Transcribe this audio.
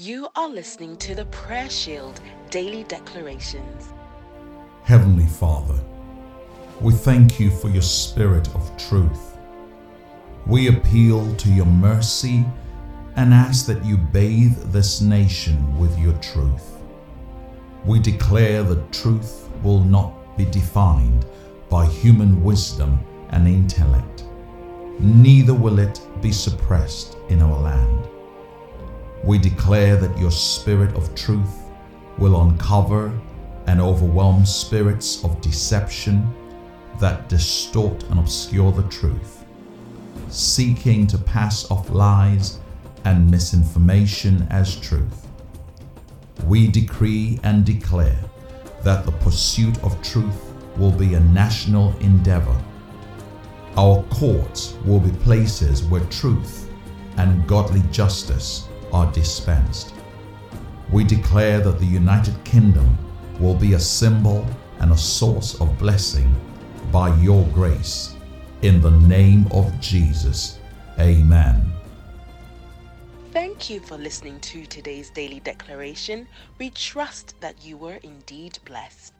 You are listening to the Prayer Shield Daily Declarations. Heavenly Father, we thank you for your spirit of truth. We appeal to your mercy and ask that you bathe this nation with your truth. We declare that truth will not be defined by human wisdom and intellect, neither will it be suppressed in our land. We declare that your spirit of truth will uncover and overwhelm spirits of deception that distort and obscure the truth, seeking to pass off lies and misinformation as truth. We decree and declare that the pursuit of truth will be a national endeavor. Our courts will be places where truth and godly justice are dispensed. We declare that the United Kingdom will be a symbol and a source of blessing by your grace. In the name of Jesus, amen. Thank you for listening to today's daily declaration. We trust that you were indeed blessed.